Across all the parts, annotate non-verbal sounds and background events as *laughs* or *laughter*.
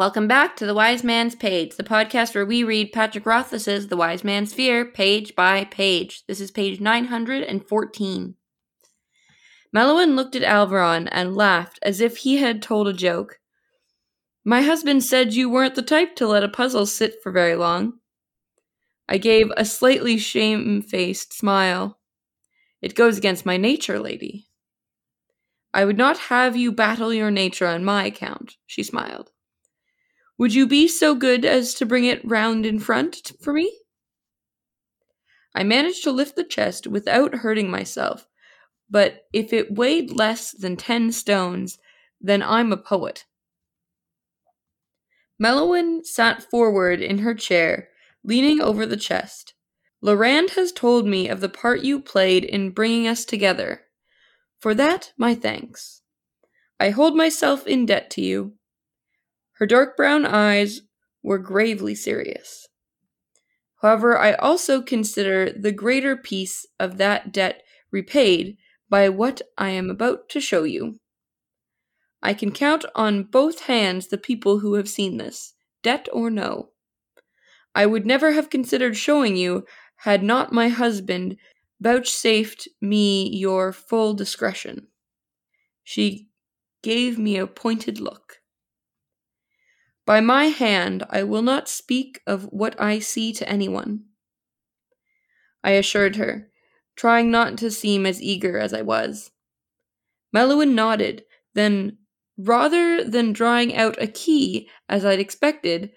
Welcome back to The Wise Man's Page, the podcast where we read Patrick Rothfuss's The Wise Man's Fear page by page. This is page 914. Meluan looked at Alveron and laughed as if he had told a joke. My husband said you weren't the type to let a puzzle sit for very long. I gave a slightly shamefaced smile. It goes against my nature, lady. I would not have you battle your nature on my account, she smiled. Would you be so good as to bring it round in front for me? I managed to lift the chest without hurting myself, but if it weighed less than ten stones, then I'm a poet. Meluan sat forward in her chair, leaning over the chest. Lerand has told me of the part you played in bringing us together. For that, my thanks. I hold myself in debt to you. Her dark brown eyes were gravely serious. However, I also consider the greater piece of that debt repaid by what I am about to show you. I can count on both hands the people who have seen this, debt or no. I would never have considered showing you had not my husband vouchsafed me your full discretion. She gave me a pointed look. By my hand, I will not speak of what I see to anyone. I assured her, trying not to seem as eager as I was. Meluan nodded, then, rather than drawing out a key as I'd expected,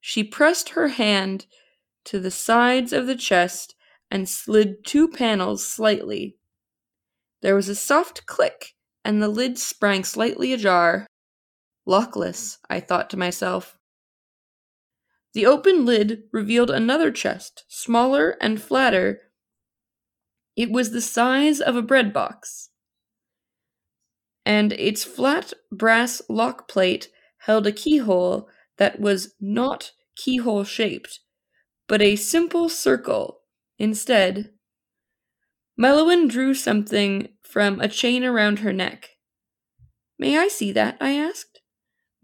she pressed her hand to the sides of the chest and slid two panels slightly. There was a soft click, and the lid sprang slightly ajar. Lockless, I thought to myself. The open lid revealed another chest, smaller and flatter. It was the size of a bread box, and its flat brass lock plate held a keyhole that was not keyhole shaped, but a simple circle Instead, Meluan drew something from a chain around her neck. May I see that? I asked.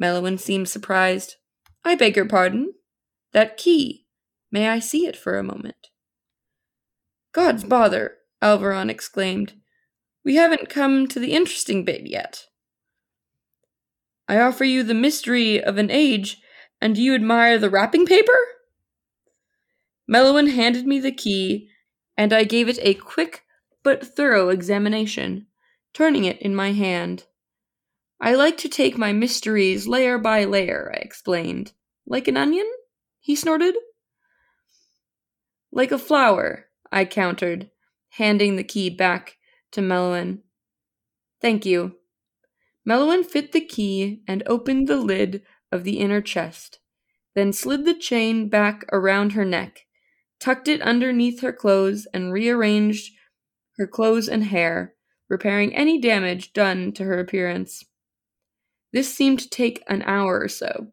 Meluan seemed surprised. I beg your pardon? That key. May I see it for a moment? God's bother, Alveron exclaimed. We haven't come to the interesting bit yet. I offer you the mystery of an age, and you admire the wrapping paper? Meluan handed me the key, and I gave it a quick but thorough examination, turning it in my hand. I like to take my mysteries layer by layer, I explained. Like an onion? he snorted. Like a flower, I countered, handing the key back to Meluan. Thank you. Meluan fit the key and opened the lid of the inner chest, then slid the chain back around her neck tucked it underneath her clothes, and rearranged her clothes and hair, repairing any damage done to her appearance. This seemed to take an hour or so.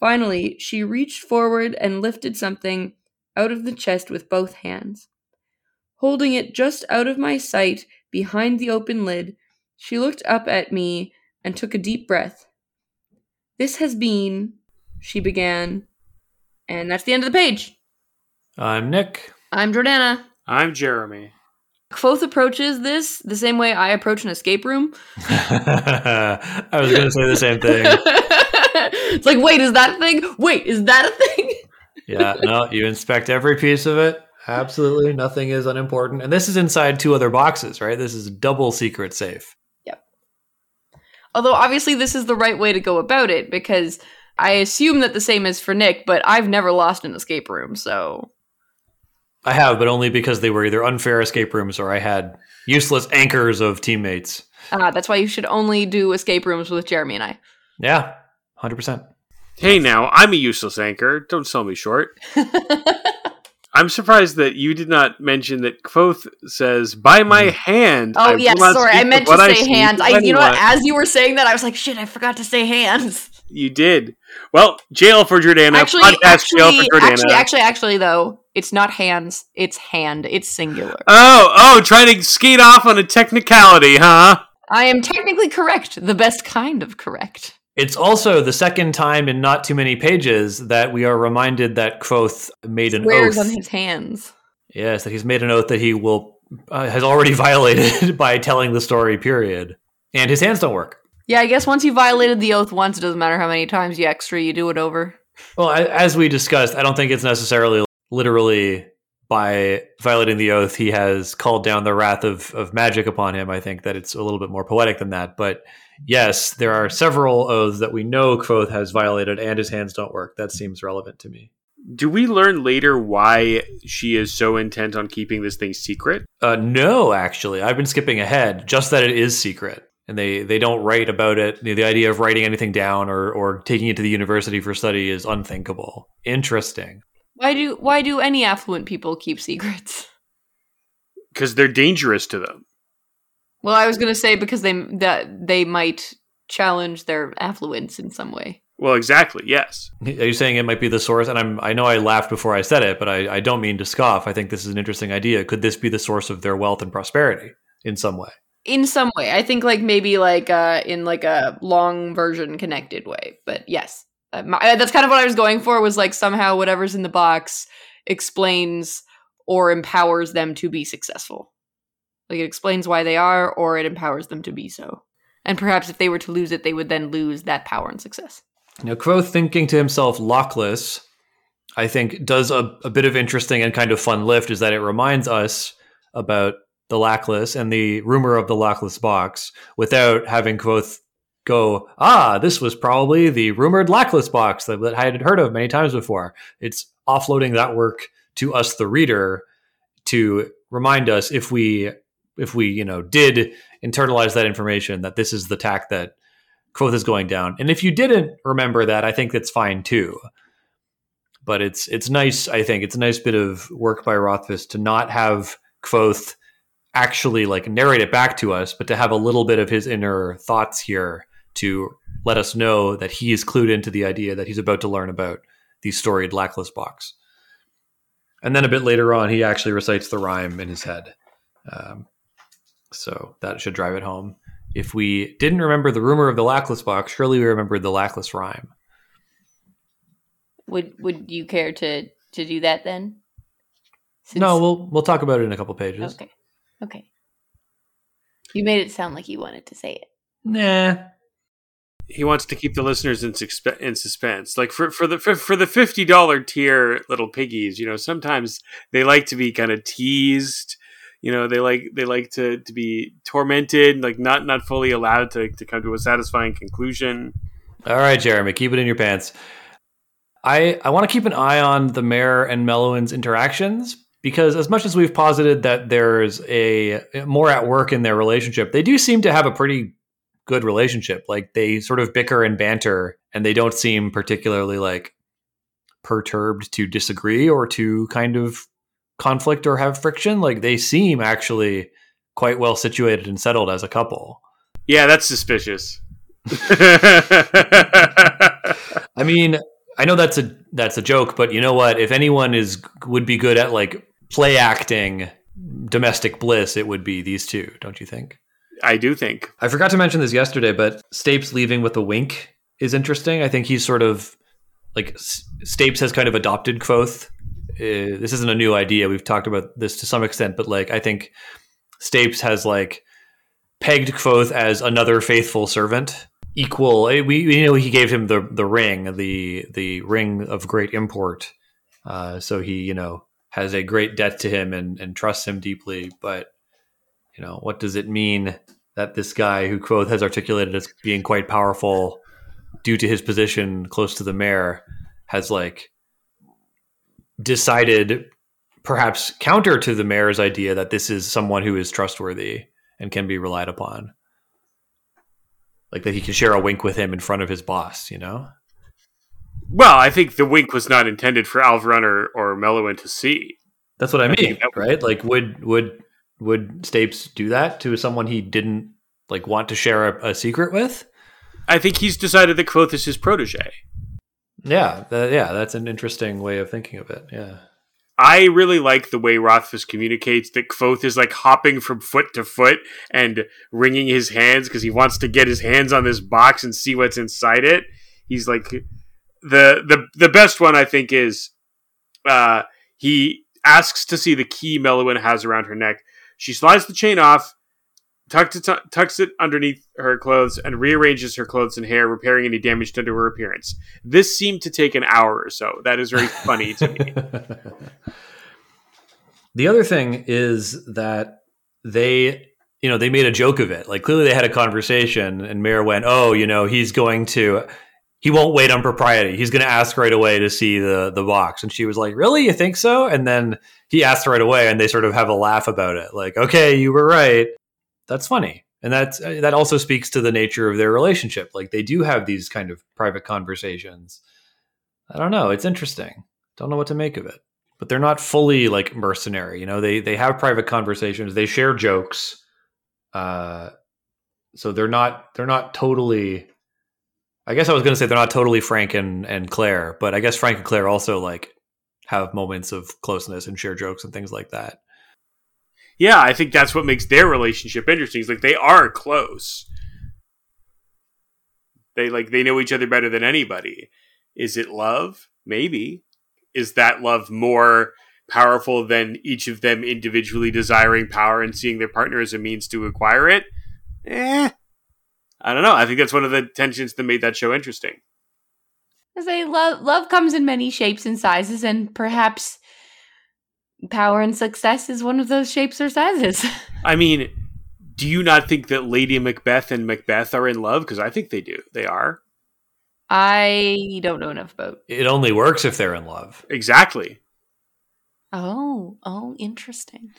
Finally, she reached forward and lifted something out of the chest with both hands. Holding it just out of my sight behind the open lid, she looked up at me and took a deep breath. This has been, she began, and that's the end of the page. I'm Nick. I'm Jordana. I'm Jeremy. Kvothe approaches this the same way I approach an escape room. *laughs* I was going to say the same thing. *laughs* it's like, wait, is that a thing? Wait, is that a thing? *laughs* yeah, no, you inspect every piece of it. Absolutely, nothing is unimportant. And this is inside two other boxes, right? This is double secret safe. Yep. Although obviously this is the right way to go about it because I assume that the same is for Nick, but I've never lost an escape room, so I have, but only because they were either unfair escape rooms or I had useless anchors of teammates. Uh, that's why you should only do escape rooms with Jeremy and I. Yeah, 100%. Hey, now, I'm a useless anchor. Don't sell me short. *laughs* I'm surprised that you did not mention that Kvothe says, "By my hmm. hand." Oh yes, sorry, I meant to say hands. I, you know what? As you were saying that, I was like, "Shit, I forgot to say hands." *laughs* You did. Well, jail for Jordana. Actually, podcast actually, jail for Jordana. Actually, actually, actually, though, it's not hands. It's hand. It's singular. Oh, oh, trying to skate off on a technicality, huh? I am technically correct. The best kind of correct. It's also the second time in not too many pages that we are reminded that Kvothe made an Swears oath. on his hands. yes, that he's made an oath that he will uh, has already *laughs* violated by telling the story. Period. And his hands don't work. Yeah, I guess once you violated the oath once, it doesn't matter how many times you extra you do it over. Well, a- as we discussed, I don't think it's necessarily literally by violating the oath he has called down the wrath of, of magic upon him. I think that it's a little bit more poetic than that. But yes, there are several oaths that we know Kvothe has violated and his hands don't work. That seems relevant to me. Do we learn later why she is so intent on keeping this thing secret? Uh, no, actually, I've been skipping ahead. Just that it is secret, and they they don't write about it. The, the idea of writing anything down or or taking it to the university for study is unthinkable. Interesting. Why do why do any affluent people keep secrets? Because they're dangerous to them. Well, I was gonna say because they that they might challenge their affluence in some way. Well, exactly. Yes. Are you saying it might be the source? And I'm I know I laughed before I said it, but I, I don't mean to scoff. I think this is an interesting idea. Could this be the source of their wealth and prosperity in some way? In some way, I think like maybe like uh in like a long version connected way. But yes, uh, my, uh, that's kind of what I was going for. Was like somehow whatever's in the box explains or empowers them to be successful. Like it explains why they are, or it empowers them to be so. And perhaps if they were to lose it, they would then lose that power and success. Now, Kvothe thinking to himself, lockless, I think does a, a bit of interesting and kind of fun lift is that it reminds us about the lackless and the rumor of the lackless box without having Kvothe go, ah, this was probably the rumored lackless box that, that I had heard of many times before. It's offloading that work to us, the reader, to remind us if we if we you know did internalize that information that this is the tack that Kvothe is going down. And if you didn't remember that, I think that's fine too. But it's it's nice. I think it's a nice bit of work by Rothfuss to not have Kvothe actually like narrate it back to us, but to have a little bit of his inner thoughts here to let us know that he is clued into the idea that he's about to learn about the storied lackless box. And then a bit later on, he actually recites the rhyme in his head. Um, so that should drive it home. If we didn't remember the rumor of the lackless box, surely we remembered the lackless rhyme. Would Would you care to to do that then? Since- no, we'll we'll talk about it in a couple pages. Okay. Okay. You made it sound like you wanted to say it. Nah. He wants to keep the listeners in, suspe- in suspense. Like for, for the for, for the fifty dollar tier little piggies, you know, sometimes they like to be kind of teased. You know, they like they like to, to be tormented, like not not fully allowed to, to come to a satisfying conclusion. All right, Jeremy, keep it in your pants. I I want to keep an eye on the Maer and Meluan's interactions because as much as we've posited that there's a more at work in their relationship, they do seem to have a pretty good relationship. Like they sort of bicker and banter, and they don't seem particularly like perturbed to disagree or to kind of conflict or have friction. Like they seem actually quite well situated and settled as a couple. Yeah, that's suspicious. *laughs* I mean, I know that's a that's a joke, but you know what? If anyone is would be good at like play acting domestic bliss, it would be these two, don't you think? I do think. I forgot to mention this yesterday, but Stapes leaving with a wink is interesting. I think he's sort of like Stapes has kind of adopted Kvothe. Uh, this isn't a new idea. We've talked about this to some extent, but like I think Stapes has like pegged Kvothe as another faithful servant, equal. eh, We you know he gave him the the ring, the the ring of great import. Uh, so he you know has a great debt to him and and trusts him deeply. But you know what does it mean that this guy who Kvothe has articulated as being quite powerful due to his position close to the Maer has like decided perhaps counter to the Maer's idea that this is someone who is trustworthy and can be relied upon like that he can share a wink with him in front of his boss you know Well, I think the wink was not intended for Alveron or, or Meluan to see. that's what i I mean would- right like would would would stapes do that to someone he didn't like want to share a, a secret with I think he's decided that Kvothe is his protege. Yeah, th- yeah, that's an interesting way of thinking of it. Yeah. I really like the way Rothfuss communicates that Kvothe is like hopping from foot to foot and wringing his hands because he wants to get his hands on this box and see what's inside it. He's like the the the best one I think is uh he asks to see the key Meluan has around her neck. She slides the chain off, tucks it, tucks it underneath her clothes, and rearranges her clothes and hair, repairing any damage done to her appearance. This seemed to take an hour or so. That is very funny to me. *laughs* the other thing is that they you know they made a joke of it like clearly they had a conversation and Maer went oh you know he's going to he won't wait on propriety. He's going to ask right away to see the the box. And she was like really? You think so? And then he asked right away and they sort of have a laugh about it like okay you were right. That's funny. And that's that also speaks to the nature of their relationship. Like they do have these kind of private conversations. I don't know. It's interesting. Don't know what to make of it. But they're not fully like mercenary you know? They they have private conversations. They share jokes. Uh so they're not they're not totally i guess i was going to say they're not totally frank and and claire but i guess frank and claire also like have moments of closeness and share jokes and things like that yeah, I think that's what makes their relationship interesting. Is like they are close. They like they know each other better than anybody. Is it love? Maybe. Is that love more powerful than each of them individually desiring power and seeing their partner as a means to acquire it? Eh. I don't know. I think that's one of the tensions that made that show interesting. I say love love comes in many shapes and sizes and perhaps power and success is one of those shapes or sizes. *laughs* I mean, do you not think that Lady Macbeth and Macbeth are in love? Because I think they do. They are. I don't know enough about. It only works if they're in love. Exactly. Oh, oh, interesting.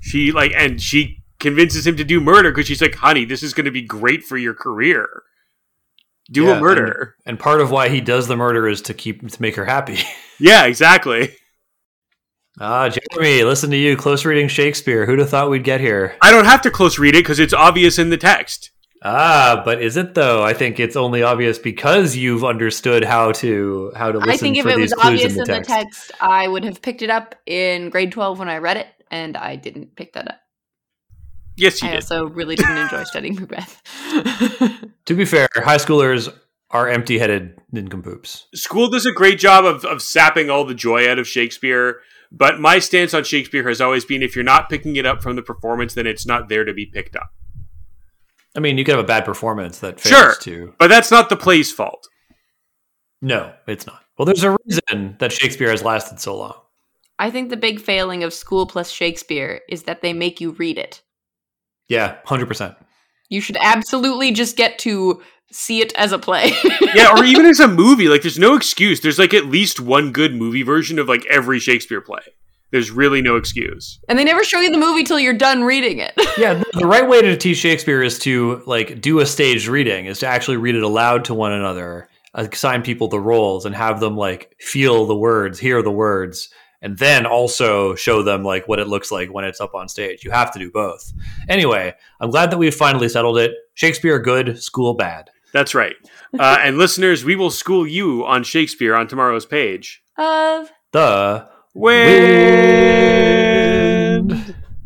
She like, and she convinces him to do murder because she's like, "Honey, this is going to be great for your career. Do yeah, a murder." And, and part of why he does the murder is to keep to make her happy. *laughs* yeah, exactly. Ah, Jeremy, listen to you. Close reading Shakespeare. Who'd have thought we'd get here? I don't have to close read it because it's obvious in the text. Ah, but is it though? I think it's only obvious because you've understood how to how to listen. I think if it was obvious in the, in the text, I would have picked it up in grade twelve when I read it, and I didn't pick that up. Yes, you I did. also really didn't enjoy studying Macbeth. *laughs* to be fair, high schoolers are empty-headed nincompoops. School does a great job of, of sapping all the joy out of Shakespeare but my stance on Shakespeare has always been if you're not picking it up from the performance, then it's not there to be picked up. I mean, you could have a bad performance that fails sure, but that's not the play's fault. No, it's not. Well, there's a reason that Shakespeare has lasted so long. I think the big failing of school plus Shakespeare is that they make you read it. Yeah, 100%. You should absolutely just get to see it as a play. *laughs* yeah, or even as a movie. Like, there's no excuse. There's like at least one good movie version of like every Shakespeare play. There's really no excuse. And they never show you the movie till you're done reading it. *laughs* yeah, the right way to teach Shakespeare is to like do a staged reading, is to actually read it aloud to one another, assign people the roles, and have them like feel the words, hear the words, and then also show them like what it looks like when it's up on stage. You have to do both. Anyway, I'm glad that we've finally settled it. Shakespeare good, school bad. That's right. Uh, and listeners, we will school you on Shakespeare on tomorrow's page of the way.